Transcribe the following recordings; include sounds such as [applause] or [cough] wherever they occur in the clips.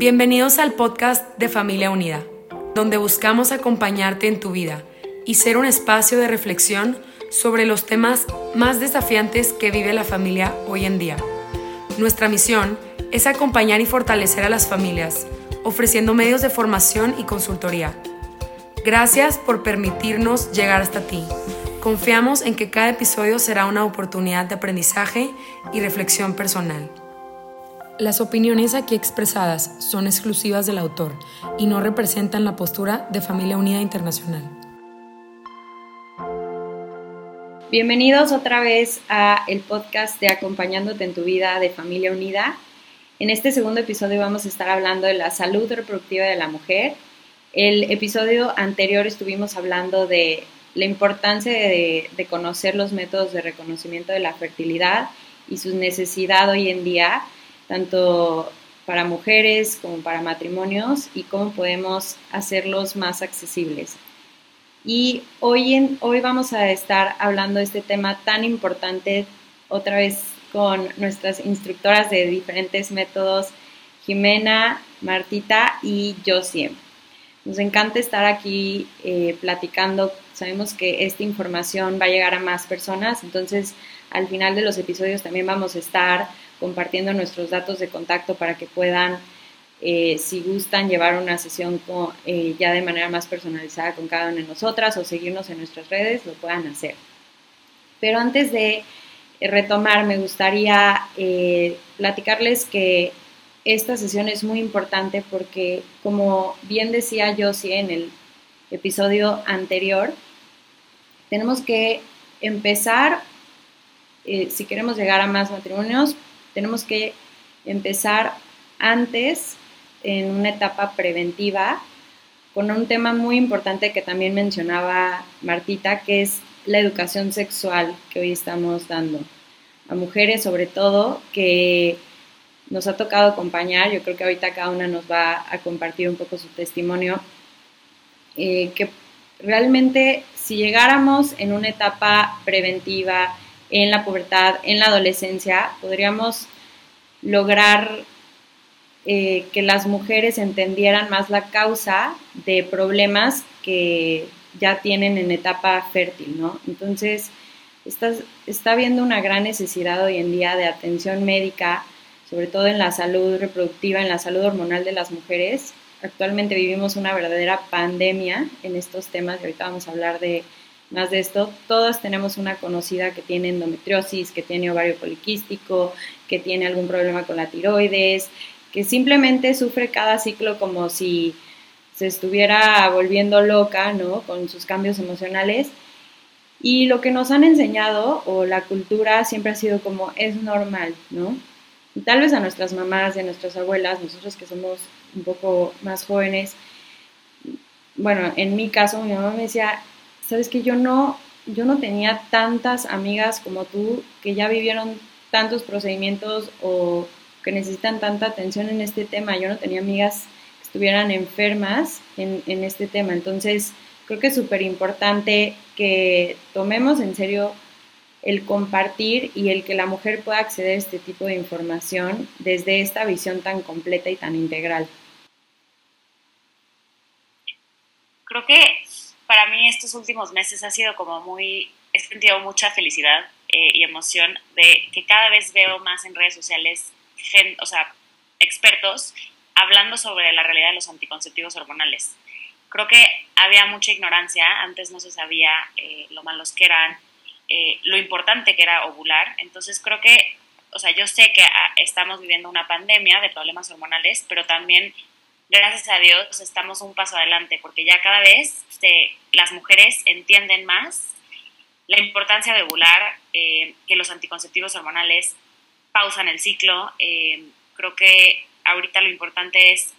Bienvenidos al podcast de Familia Unida, donde buscamos acompañarte en tu vida y ser un espacio de reflexión sobre los temas más desafiantes que vive la familia hoy en día. Nuestra misión es acompañar y fortalecer a las familias, ofreciendo medios de formación y consultoría. Gracias por permitirnos llegar hasta ti. Confiamos en que cada episodio será una oportunidad de aprendizaje y reflexión personal. Las opiniones aquí expresadas son exclusivas del autor y no representan la postura de Familia Unida Internacional. Bienvenidos otra vez a el podcast de Acompañándote en tu vida de Familia Unida. En este segundo episodio vamos a estar hablando de la salud reproductiva de la mujer. El episodio anterior estuvimos hablando de la importancia de, de conocer los métodos de reconocimiento de la fertilidad y su necesidad hoy en día tanto para mujeres como para matrimonios y cómo podemos hacerlos más accesibles. Y hoy, en, hoy vamos a estar hablando de este tema tan importante otra vez con nuestras instructoras de diferentes métodos, Jimena, Martita y Josie. Nos encanta estar aquí eh, platicando. Sabemos que esta información va a llegar a más personas, entonces al final de los episodios también vamos a estar compartiendo nuestros datos de contacto para que puedan, eh, si gustan, llevar una sesión eh, ya de manera más personalizada con cada una de nosotras o seguirnos en nuestras redes, lo puedan hacer. Pero antes de retomar, me gustaría eh, platicarles que esta sesión es muy importante porque, como bien decía Josie en el episodio anterior, tenemos que empezar, si queremos llegar a más matrimonios, tenemos que empezar antes, en una etapa preventiva, con un tema muy importante que también mencionaba Martita, que es la educación sexual que hoy estamos dando a mujeres sobre todo que nos ha tocado acompañar, yo creo que ahorita cada una nos va a compartir un poco su testimonio, eh, que realmente si llegáramos en una etapa preventiva, en la pubertad, en la adolescencia, podríamos lograr eh, que las mujeres entendieran más la causa de problemas que ya tienen en etapa fértil, ¿no? Entonces, está, está habiendo una gran necesidad hoy en día de atención médica, sobre todo en la salud reproductiva, en la salud hormonal de las mujeres. Actualmente vivimos una verdadera pandemia en estos temas y ahorita vamos a hablar de más de esto, todas tenemos una conocida que tiene endometriosis, que tiene ovario poliquístico, que tiene algún problema con la tiroides, que simplemente sufre cada ciclo como si se estuviera volviendo loca, ¿no? Con sus cambios emocionales. Y lo que nos han enseñado, o la cultura, siempre ha sido como es normal, ¿no? Tal vez a nuestras mamás y a nuestras abuelas, nosotros que somos un poco más jóvenes, bueno, en mi caso mi mamá me decía, sabes que yo no, yo no tenía tantas amigas como tú que ya vivieron tantos procedimientos o que necesitan tanta atención en este tema. Yo no tenía amigas que estuvieran enfermas en, en este tema. Entonces, creo que es súper importante que tomemos en serio el compartir y el que la mujer pueda acceder a este tipo de información desde esta visión tan completa y tan integral. Creo que para mí estos últimos meses ha sido como muy, he sentido mucha felicidad eh, y emoción de que cada vez veo más en redes sociales, o sea, expertos hablando sobre la realidad de los anticonceptivos hormonales. Creo que había mucha ignorancia, antes no se sabía eh, lo malos que eran, eh, lo importante que era ovular, entonces creo que, o sea, yo sé que ah, estamos viviendo una pandemia de problemas hormonales, pero también gracias a Dios estamos un paso adelante porque ya cada vez este, las mujeres entienden más la importancia de ovular, eh, que los anticonceptivos hormonales pausan el ciclo. Eh, creo que ahorita lo importante es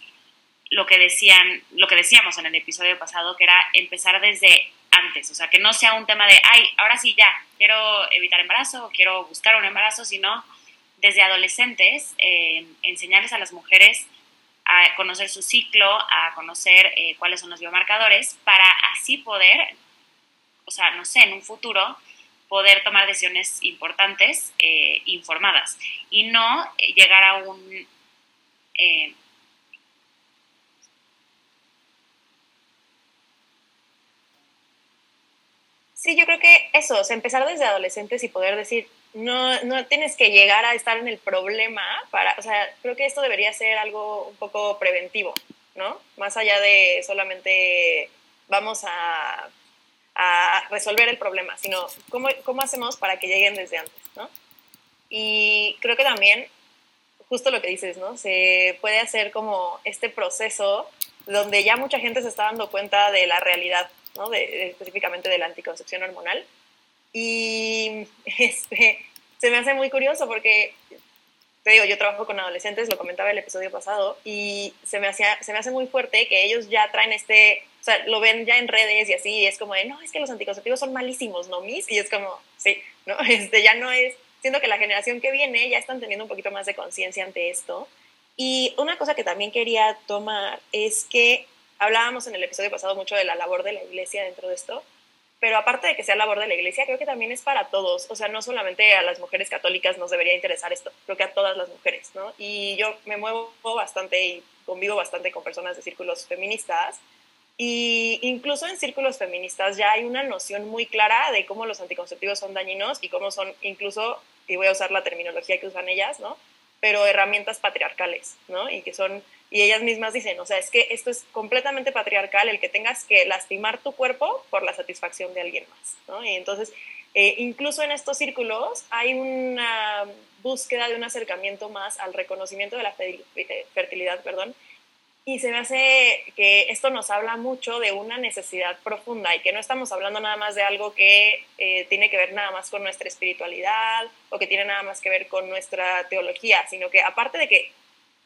lo que decían, lo que decíamos en el episodio pasado, que era empezar desde antes, o sea, que no sea un tema de, ay, ahora sí ya, quiero evitar embarazo quiero buscar un embarazo, sino desde adolescentes eh, enseñarles a las mujeres a conocer su ciclo, a conocer eh, cuáles son los biomarcadores, para así poder, o sea, no sé, en un futuro, poder tomar decisiones importantes, eh, informadas, y no eh, llegar a un, Sí, yo creo que eso, o sea, empezar desde adolescentes y poder decir, no, no tienes que llegar a estar en el problema para, o sea, creo que esto debería ser algo un poco preventivo, ¿no? Más allá de solamente vamos a, a resolver el problema, sino cómo, cómo hacemos para que lleguen desde antes, ¿no? Y creo que también, justo lo que dices, ¿no? Se puede hacer como este proceso donde ya mucha gente se está dando cuenta de la realidad, ¿no? De, específicamente de la anticoncepción hormonal. Y [laughs] este, se me hace muy curioso porque, te digo, yo trabajo con adolescentes, lo comentaba el episodio pasado, y se me, hacía, se me hace muy fuerte que ellos ya traen este, o sea, lo ven ya en redes y así, y es como de, no, es que los anticonceptivos son malísimos, ¿no, mis? Y es como, sí, ¿no? [laughs] Este, ya no es, siento que la generación que viene ya están teniendo un poquito más de conciencia ante esto. Y una cosa que también quería tomar es que hablábamos en el episodio pasado mucho de la labor de la iglesia dentro de esto, pero aparte de que sea labor de la iglesia, creo que también es para todos, o sea, no solamente a las mujeres católicas nos debería interesar esto, creo que a todas las mujeres, ¿no? Y yo me muevo bastante y convivo bastante con personas de círculos feministas, y incluso en círculos feministas ya hay una noción muy clara de cómo los anticonceptivos son dañinos y cómo son incluso, y voy a usar la terminología que usan ellas, ¿no? Pero herramientas patriarcales, ¿no? Y que son y ellas mismas dicen, o sea, es que esto es completamente patriarcal, el que tengas que lastimar tu cuerpo por la satisfacción de alguien más, ¿no? Y entonces, eh, incluso en estos círculos hay una búsqueda de un acercamiento más al reconocimiento de la eh, fertilidad, perdón, y se me hace que esto nos habla mucho de una necesidad profunda y que no estamos hablando nada más de algo que eh, tiene que ver nada más con nuestra espiritualidad o que tiene nada más que ver con nuestra teología, sino que aparte de que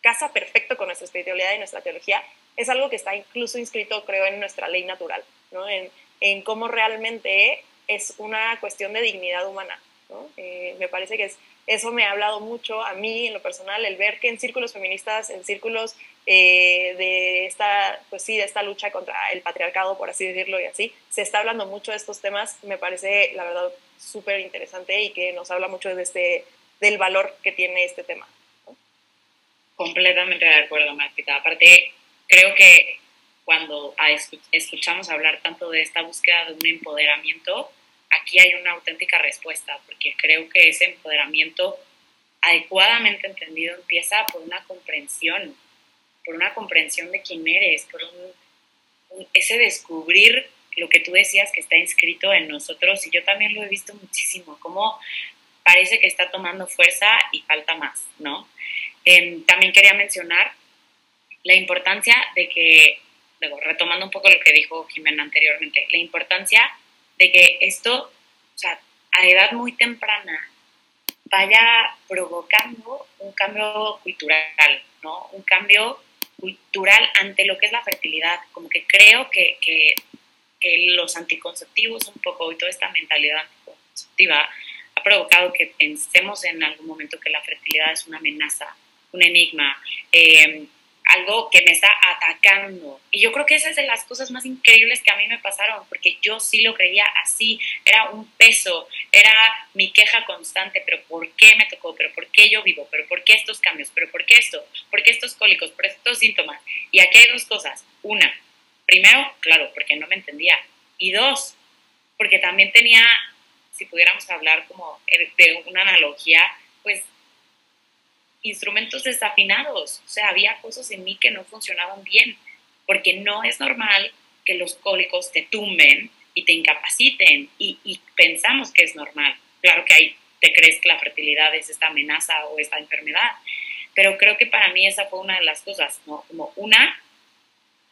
casa perfecto con nuestra espiritualidad y nuestra teología, es algo que está incluso inscrito, creo, en nuestra ley natural, ¿no? en, en cómo realmente es una cuestión de dignidad humana. ¿no? Eh, me parece que es, eso me ha hablado mucho a mí en lo personal, el ver que en círculos feministas, en círculos eh, de esta, pues sí, de esta lucha contra el patriarcado, por así decirlo, y así, se está hablando mucho de estos temas, me parece, la verdad, súper interesante y que nos habla mucho de este, del valor que tiene este tema. Completamente de acuerdo, Martita. Aparte, creo que cuando escuchamos hablar tanto de esta búsqueda de un empoderamiento, aquí hay una auténtica respuesta, porque creo que ese empoderamiento adecuadamente entendido empieza por una comprensión, por una comprensión de quién eres, por ese descubrir lo que tú decías que está inscrito en nosotros, y yo también lo he visto muchísimo, como parece que está tomando fuerza y falta más, ¿no? Em, también quería mencionar la importancia de que, retomando un poco lo que dijo Jimena anteriormente, la importancia de que esto, o sea, a edad muy temprana, vaya provocando un cambio cultural, ¿no? Un cambio cultural ante lo que es la fertilidad. Como que creo que, que, los anticonceptivos un poco y toda esta mentalidad anticonceptiva ha provocado que pensemos en algún momento que la fertilidad es una amenaza un enigma, em, algo que me está atacando. Y yo creo que esa es de las cosas más increíbles que a mí me pasaron, porque yo sí lo creía así, era un peso, era mi queja constante, pero ¿por qué me tocó? ¿Pero por qué yo vivo? ¿Pero por qué estos cambios? ¿Pero por qué esto? ¿Por qué estos cólicos? ¿Por estos síntomas? Y aquí hay dos cosas. Una, primero, claro, porque no me entendía. Y dos, porque también tenía, si pudiéramos hablar como de una analogía, pues instrumentos desafinados, o sea, había cosas en mí que no funcionaban bien, porque no es normal que los cólicos te tumben y te incapaciten y, pensamos que es normal. Claro que ahí te crees que la fertilidad es esta amenaza o esta enfermedad, pero creo que para mí esa fue una de las cosas, ¿no? Como una,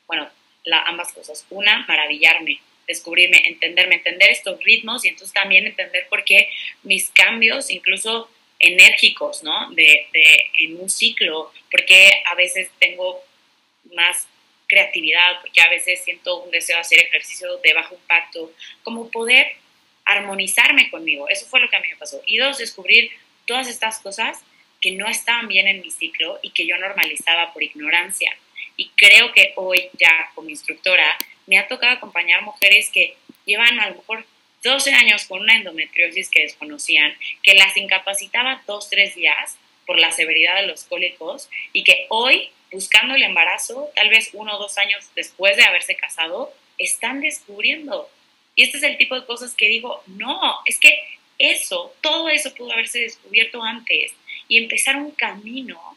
bueno, la, ambas cosas. Una, maravillarme, descubrirme, entenderme, entender estos ritmos y entonces también entender por qué mis cambios, incluso enérgicos, ¿no? De, en un ciclo, porque a veces tengo más creatividad, porque a veces siento un deseo de hacer ejercicio de bajo impacto, como poder armonizarme conmigo. Eso fue lo que a mí me pasó. Y dos, descubrir todas estas cosas que no estaban bien en mi ciclo y que yo normalizaba por ignorancia. Y creo que hoy ya como instructora me ha tocado acompañar mujeres que llevan a lo mejor 12 años con una endometriosis que desconocían, que las incapacitaba dos, tres días por la severidad de los cólicos y que hoy, buscando el embarazo, tal vez uno o dos años después de haberse casado, están descubriendo. Y este es el tipo de cosas que digo, no, es que eso, todo eso pudo haberse descubierto antes y empezar un camino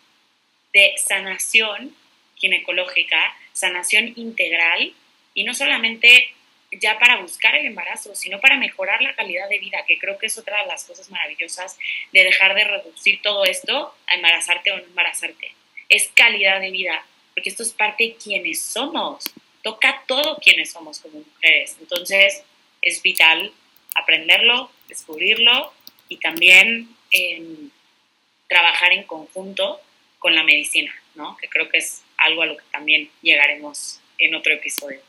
de sanación ginecológica, sanación integral y no solamente ya para buscar el embarazo, sino para mejorar la calidad de vida, que creo que es otra de las cosas maravillosas de dejar de reducir todo esto a embarazarte o no embarazarte. Es calidad de vida, porque esto es parte de quienes somos, toca todo quienes somos como mujeres. Entonces, es vital aprenderlo, descubrirlo y también em, trabajar en conjunto con la medicina, ¿no? Que creo que es algo a lo que también llegaremos en otro episodio.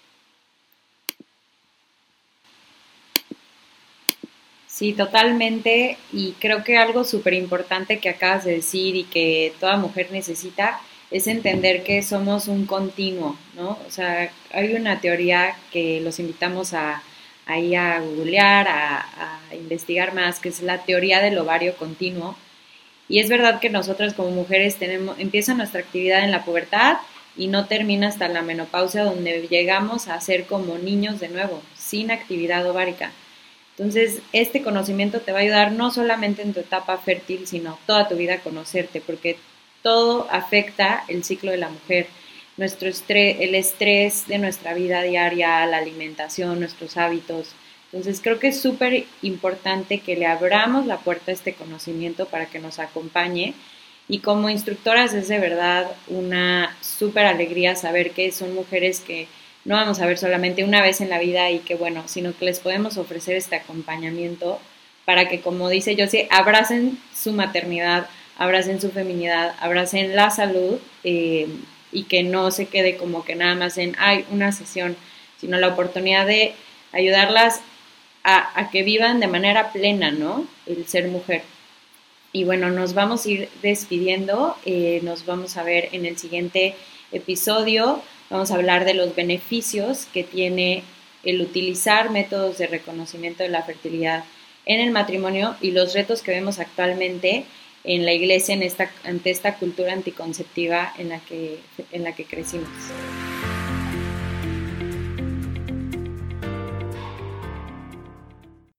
Sí, totalmente. Y creo que algo súper importante que acabas de decir y que toda mujer necesita es entender que somos un continuo, ¿no? O sea, hay una teoría que los invitamos a, a a googlear, a, a, investigar más, que es la teoría del ovario continuo. Y es verdad que nosotras como mujeres tenemos, empieza nuestra actividad en la pubertad y no termina hasta la menopausia donde llegamos a ser como niños de nuevo, sin actividad ovárica. Entonces, este conocimiento te va a ayudar no solamente en tu etapa fértil, sino toda tu vida a conocerte, porque todo afecta el ciclo de la mujer. Nuestro estrés, el estrés de nuestra vida diaria, la alimentación, nuestros hábitos. Entonces, creo que es súper importante que le abramos la puerta a este conocimiento para que nos acompañe. Y como instructoras es de verdad una súper alegría saber que son mujeres que no vamos a ver solamente una vez en la vida y que bueno, sino que les podemos ofrecer este acompañamiento para que, como dice Josie, abracen su maternidad, abracen su feminidad, abracen la salud eh, y que no se quede como que nada más en, hay una sesión, sino la oportunidad de ayudarlas a, que vivan de manera plena, ¿no? El ser mujer. Y bueno, nos vamos a ir despidiendo, eh, nos vamos a ver en el siguiente episodio. Vamos a hablar de los beneficios que tiene el utilizar métodos de reconocimiento de la fertilidad en el matrimonio y los retos que vemos actualmente en la iglesia en esta, ante esta cultura anticonceptiva en la que, en la que crecimos.